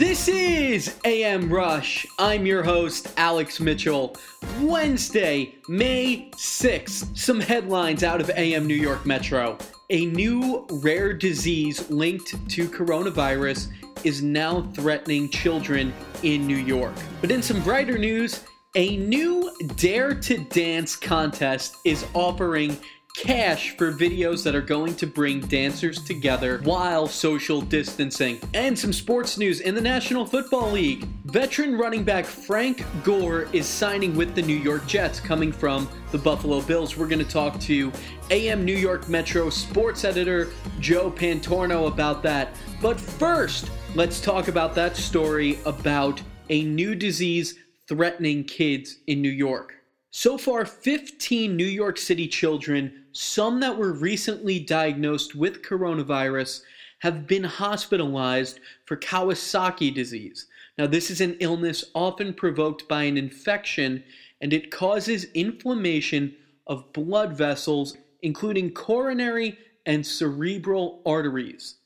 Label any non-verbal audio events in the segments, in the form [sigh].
This is AM Rush. I'm your host, Alex Mitchell. Wednesday, May 6th. Some headlines out of AM New York Metro. A new rare disease linked to coronavirus is now threatening children in New York. But in some brighter news, a new Dare to Dance contest is offering cash for videos that are going to bring dancers together while social distancing. And some sports news in the National Football League. Veteran running back Frank Gore is signing with the New York Jets, coming from the Buffalo Bills. We're going to talk to AM New York Metro sports editor Joe Pantorno about that. But first, let's talk about that story about a new disease threatening kids in New York. So far, 15 New York City children, some that were recently diagnosed with coronavirus, have been hospitalized for Kawasaki disease. Now, this is an illness often provoked by an infection, and it causes inflammation of blood vessels, including coronary and cerebral arteries.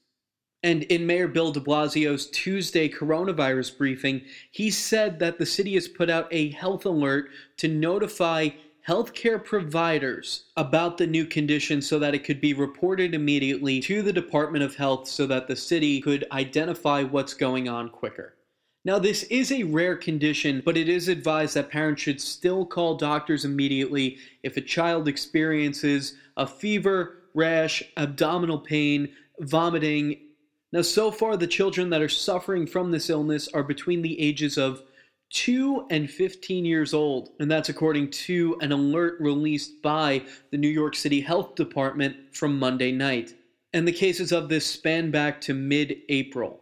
And in Mayor Bill de Blasio's Tuesday coronavirus briefing, he said that the city has put out a health alert to notify healthcare providers about the new condition so that it could be reported immediately to the Department of Health so that the city could identify what's going on quicker. Now, this is a rare condition, but it is advised that parents should still call doctors immediately if a child experiences a fever, rash, abdominal pain, vomiting, now, so far, the children that are suffering from this illness are between the ages of 2 and 15 years old, and that's according to an alert released by the New York City Health Department from Monday night. And the cases of this span back to mid April.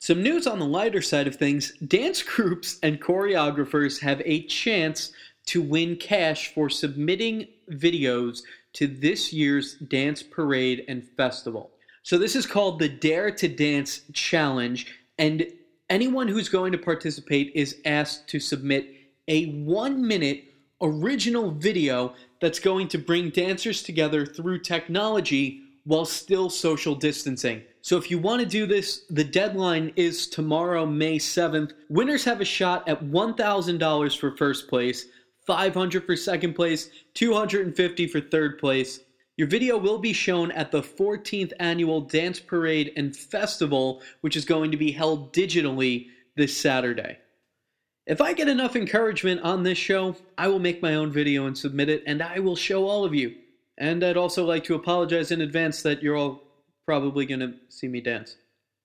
Some news on the lighter side of things dance groups and choreographers have a chance to win cash for submitting videos to this year's dance parade and festival. So this is called the Dare to Dance Challenge, and anyone who's going to participate is asked to submit a one minute original video that's going to bring dancers together through technology while still social distancing. So if you want to do this, the deadline is tomorrow, May 7th. Winners have a shot at $1,000 for first place, 500 for second place, 250 for third place. Your video will be shown at the 14th annual Dance Parade and Festival, which is going to be held digitally this Saturday. If I get enough encouragement on this show, I will make my own video and submit it, and I will show all of you. And I'd also like to apologize in advance that you're all probably going to see me dance.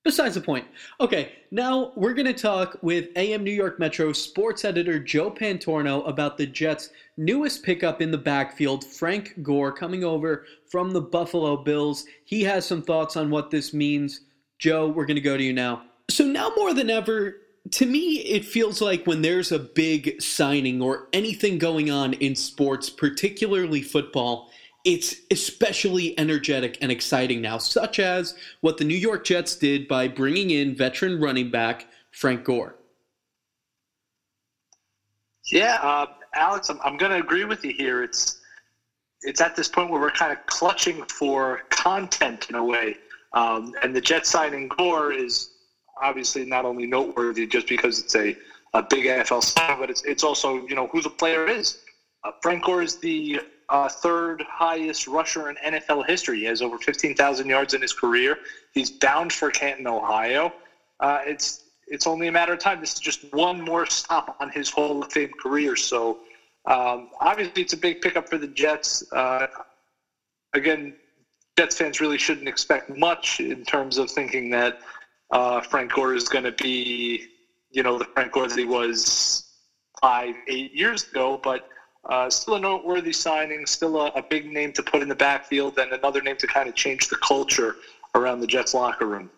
Besides the point. Okay, now we're going to talk with AM New York Metro sports editor Joe Pantorno about the Jets' newest pickup in the backfield, Frank Gore, coming over from the Buffalo Bills. He has some thoughts on what this means. Joe, we're going to go to you now. So, now more than ever, to me, it feels like when there's a big signing or anything going on in sports, particularly football, it's especially energetic and exciting now, such as what the New York Jets did by bringing in veteran running back Frank Gore. Yeah, uh, Alex, I'm, I'm going to agree with you here. It's it's at this point where we're kind of clutching for content in a way, um, and the Jets signing Gore is obviously not only noteworthy just because it's a, a big NFL sign, but it's it's also you know who the player is. Uh, Frank Gore is the uh, third highest rusher in NFL history. He has over 15,000 yards in his career. He's bound for Canton, Ohio. Uh, it's it's only a matter of time. This is just one more stop on his Hall of Fame career. So um, obviously, it's a big pickup for the Jets. Uh, again, Jets fans really shouldn't expect much in terms of thinking that uh, Frank Gore is going to be, you know, the Frank Gore that he was five, eight years ago. But uh, still a noteworthy signing, still a, a, big name to put in the backfield, and another name to kind of change the culture around the Jets locker room.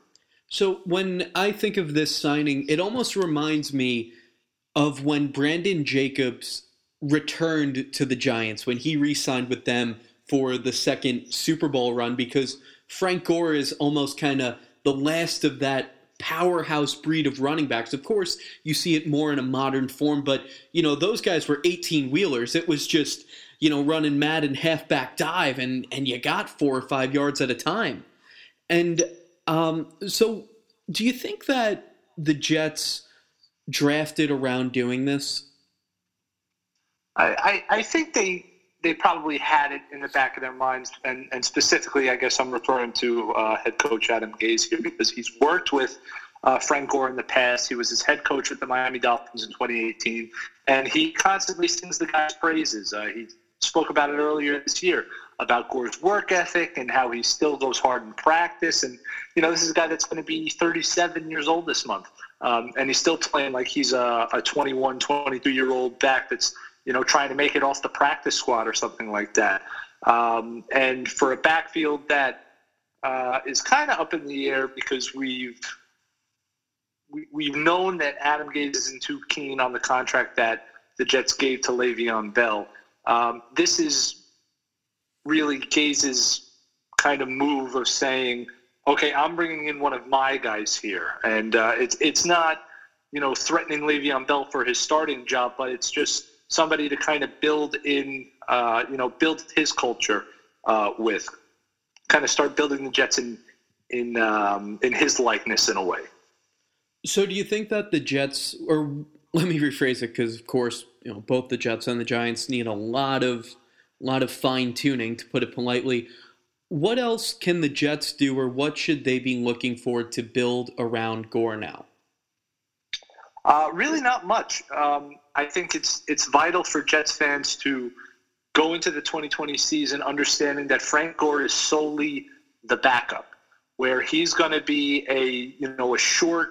So when I think of this signing, it almost reminds me of when Brandon Jacobs returned to the Giants when he re-signed with them for the second Super Bowl run because Frank Gore is almost kind of the last of that powerhouse breed of running backs. Of course, you see it more in a modern form, but you know those guys were 18 wheelers. It was just you know running mad and halfback dive, and and you got four or five yards at a time. And um, so, do you think that the Jets drafted around doing this? I, I, I think they they probably had it in the back of their minds, and, and specifically, I guess I'm referring to uh, head coach Adam Gase here because he's worked with uh, Frank Gore in the past. He was his head coach with the Miami Dolphins in 2018, and he constantly sings the guy's praises. Uh, he spoke about it earlier this year about Gore's work ethic and how he still goes hard in practice. And, you know, this is a guy that's going to be 37 years old this month. Um, and he's still playing like he's a, a 21, 22 year old back that's you know, trying to make it off the practice squad or something like that. Um, and for a backfield that uh, is kind of up in the air because we've we, we've known that Adam Gase isn't too keen on the contract that the Jets gave to Le'Veon Bell. Um, this is really Gase's kind of move of saying, "Okay, I'm bringing in one of my guys here," and uh, it's it's not you know threatening Le'Veon Bell for his starting job, but it's just somebody to kind of build in, uh, you know, build his culture uh, with, kind of start building the Jets in in um, in his likeness in a way. So, do you think that the Jets, or let me rephrase it, because of course, you know, both the Jets and the Giants need a lot of lot of fine tuning, to put it politely. What else can the Jets do, or what should they be looking for to build around Gore now? Uh, really, not much. Um, I think it's it's vital for Jets fans to go into the 2020 season understanding that Frank Gore is solely the backup, where he's going to be a you know a short,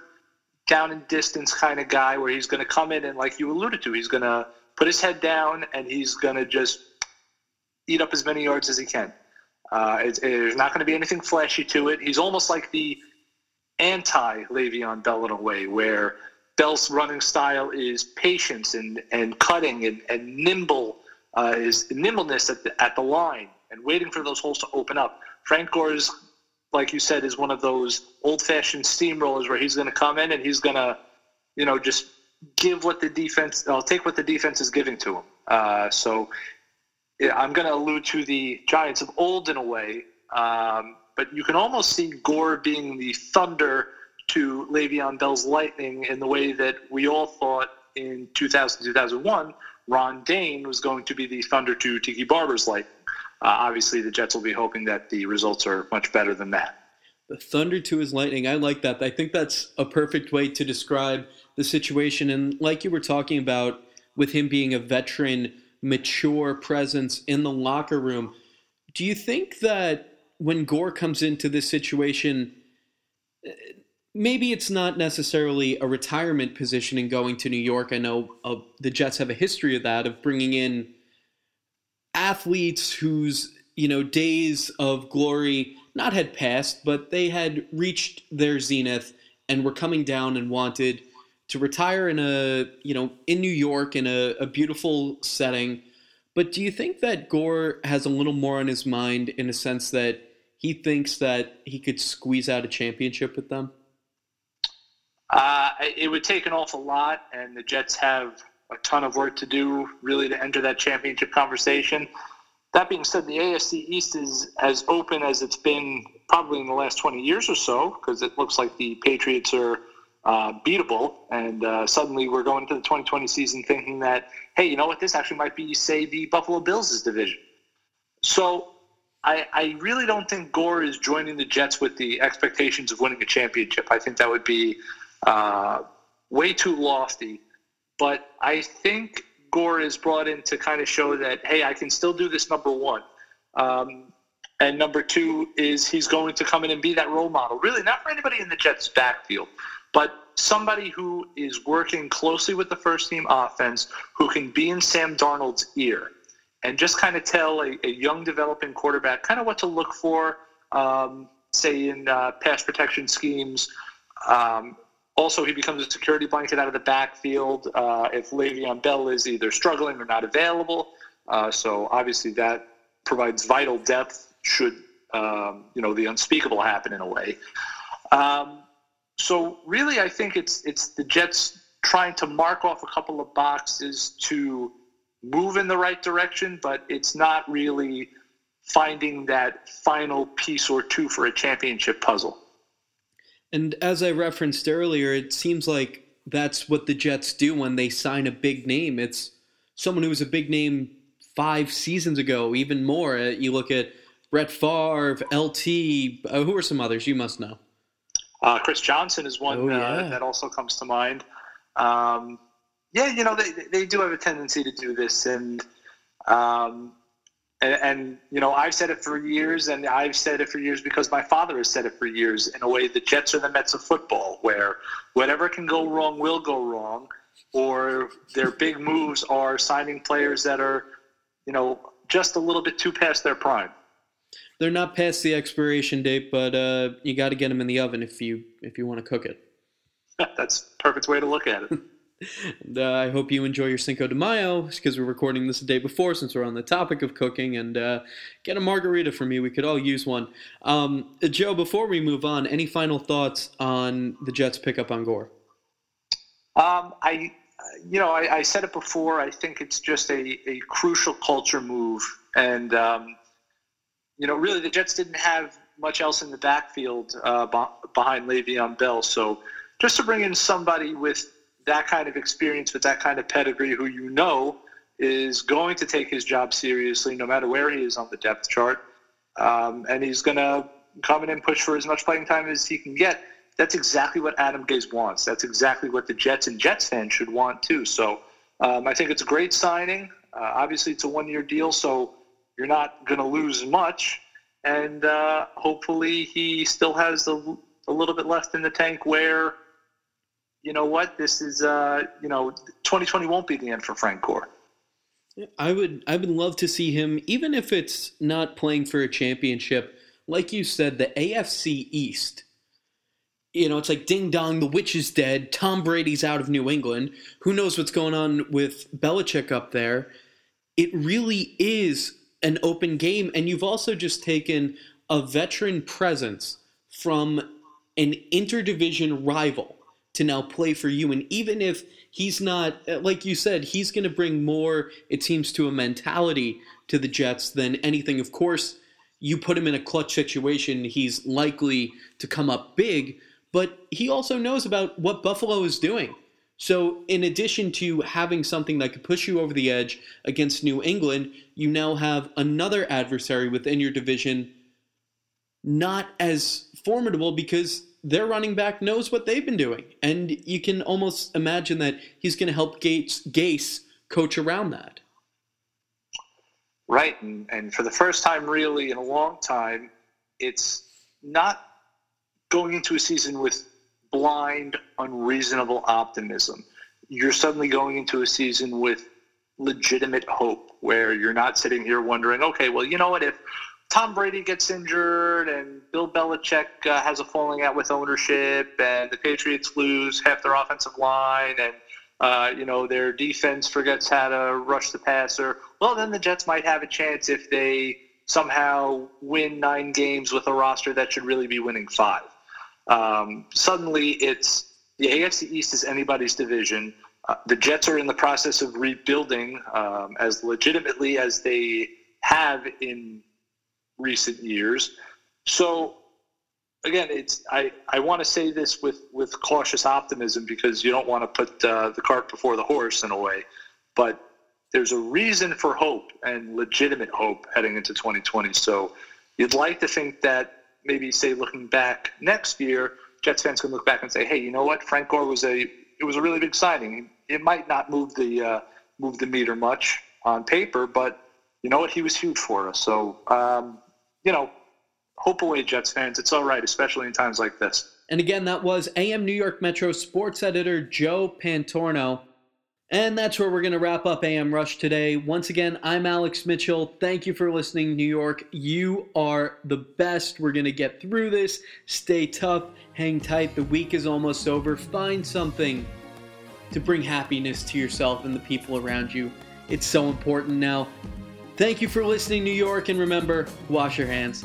down and distance kind of guy, where he's going to come in and like you alluded to, he's going to put his head down and he's going to just eat up as many yards as he can. Uh, it, there's not going to be anything flashy to it. He's almost like the anti Le'Veon Bell in a way, where Bell's running style is patience and, and cutting and, and nimble, uh, is nimbleness at the, at the line and waiting for those holes to open up. Frank Gore's, like you said, is one of those old-fashioned steamrollers where he's going to come in and he's going to, you know, just give what the defense, I'll take what the defense is giving to him. Uh, so yeah, I'm going to allude to the Giants of old in a way, um, but you can almost see Gore being the thunder – to Le'Veon Bell's Lightning in the way that we all thought in 2000, 2001, Ron Dayne was going to be the Thunder to Tiki Barber's Lightning. Uh, obviously, the Jets will be hoping that the results are much better than that. The Thunder to his Lightning. I like that. I think that's a perfect way to describe the situation. And like you were talking about, with him being a veteran, mature presence in the locker room, do you think that when Gore comes into this situation, maybe it's not necessarily a retirement position in going to New York. I know uh, the Jets have a history of that, of bringing in athletes whose you know days of glory not had passed, but they had reached their zenith and were coming down and wanted to retire in a you know in New York in a, a beautiful setting. But do you think that Gore has a little more on his mind in a sense that he thinks that he could squeeze out a championship with them? Uh, it would take an awful lot, and the Jets have a ton of work to do really to enter that championship conversation. That being said, the AFC East is as open as it's been probably in the last 20 years or so because it looks like the Patriots are uh, beatable. And uh, suddenly we're going into the 2020 season thinking that, hey, you know what? This actually might be, say, the Buffalo Bills' division. So I, I really don't think Gore is joining the Jets with the expectations of winning a championship. I think that would be uh, way too lofty. But I think Gore is brought in to kind of show that, hey, I can still do this, number one. Um, and number two is he's going to come in and be that role model. Really, not for anybody in the Jets' backfield, but somebody who is working closely with the first team offense, who can be in Sam Darnold's ear and just kind of tell a, a young developing quarterback kind of what to look for, um, say, in uh, pass protection schemes, um, also, he becomes a security blanket out of the backfield uh, if Le'Veon Bell is either struggling or not available. Uh, so obviously that provides vital depth should um, you know the unspeakable happen in a way. Um, so really, I think it's it's the Jets trying to mark off a couple of boxes to move in the right direction, but it's not really finding that final piece or two for a championship puzzle. And as I referenced earlier, it seems like that's what the Jets do when they sign a big name. It's someone who was a big name five seasons ago, even more. Uh, you look at Brett Favre, LT. Uh, who are some others? You must know. Uh, Chris Johnson is one Oh, uh, that also comes to mind. Um, yeah, you know they they do have a tendency to do this, and um, and, and you know I've said it for years, and I've said it for years because my father has said it for years. In a way, the Jets are the Mets of football, where whatever can go wrong will go wrong, or their big moves are signing players that are, you know, just a little bit too past their prime. They're not past the expiration date, but uh, you got to get them in the oven if you if you want to cook it. [laughs] That's the perfect way to look at it. [laughs] [laughs] Uh, I hope you enjoy your Cinco de Mayo because we're recording this the day before since we're on the topic of cooking. And uh, get a margarita for me. We could all use one. Um, uh, Joe, before we move on, any final thoughts on the Jets pickup on Gore? Um, I, you know, I, I said it before. I think it's just a, a crucial culture move, and um, you know, really, the Jets didn't have much else in the backfield uh, beh- behind Le'Veon Bell. So, just to bring in somebody with that kind of experience, with that kind of pedigree, who you know is going to take his job seriously, no matter where he is on the depth chart, um, and he's going to come in and push for as much playing time as he can get. That's exactly what Adam Gase wants. That's exactly what the Jets and Jets fans should want too. So um, I think it's a great signing. Uh, obviously, it's a one-year deal, so you're not going to lose much, and uh, hopefully, he still has a, a little bit left in the tank. Where, you know what, this is, uh, you know, 2020 won't be the end for Frank Gore. I would I would love to see him, even if it's not playing for a championship. Like you said, the AFC East. You know, it's like ding dong, the witch is dead. Tom Brady's out of New England. Who knows what's going on with Belichick up there? It really is an open game, and you've also just taken a veteran presence from an interdivision rival to now play for you. And even if he's not, uh, like you said, he's going to bring more, it seems, to a mentality to the Jets than anything. Of course, you put him in a clutch situation, he's likely to come up big, but he also knows about what Buffalo is doing. So, in addition to having something that could push you over the edge against New England, you now have another adversary within your division not as formidable because their running back knows what they've been doing. And you can almost imagine that he's going to help Gates, Gase coach around that. Right, and, and for the first time, really, in a long time, it's not going into a season with blind, unreasonable optimism. You're suddenly going into a season with legitimate hope, where you're not sitting here wondering, okay, well, you know what, if Tom Brady gets injured and Bill Belichick uh, has a falling out with ownership and the Patriots lose half their offensive line and uh, you know, their defense forgets how to rush the passer. Well, then the Jets might have a chance if they somehow win nine games with a roster that should really be winning five. Um, suddenly, it's the AFC East is anybody's division. Uh, the Jets are in the process of rebuilding um, as legitimately as they have in recent years. So again, it's I, I want to say this with, with cautious optimism because you don't want to put uh, the cart before the horse in a way, but there's a reason for hope and legitimate hope heading into 2020. So you'd like to think that maybe say looking back next year, Jets fans can look back and say, hey, you know what, Frank Gore was a it was a really big signing. It might not move the uh, move the meter much on paper, but you know what, he was huge for us. So um, you know hope away, Jets fans. It's all right, especially in times like this. And again, that was AM New York Metro sports editor Joe Pantorno. And that's where we're going to wrap up AM Rush today. Once again, I'm Alex Mitchell. Thank you for listening, New York. You are the best. We're going to get through this. Stay tough, hang tight. The week is almost over. Find something to bring happiness to yourself and the people around you. It's so important now. Thank you for listening, New York. And remember, wash your hands.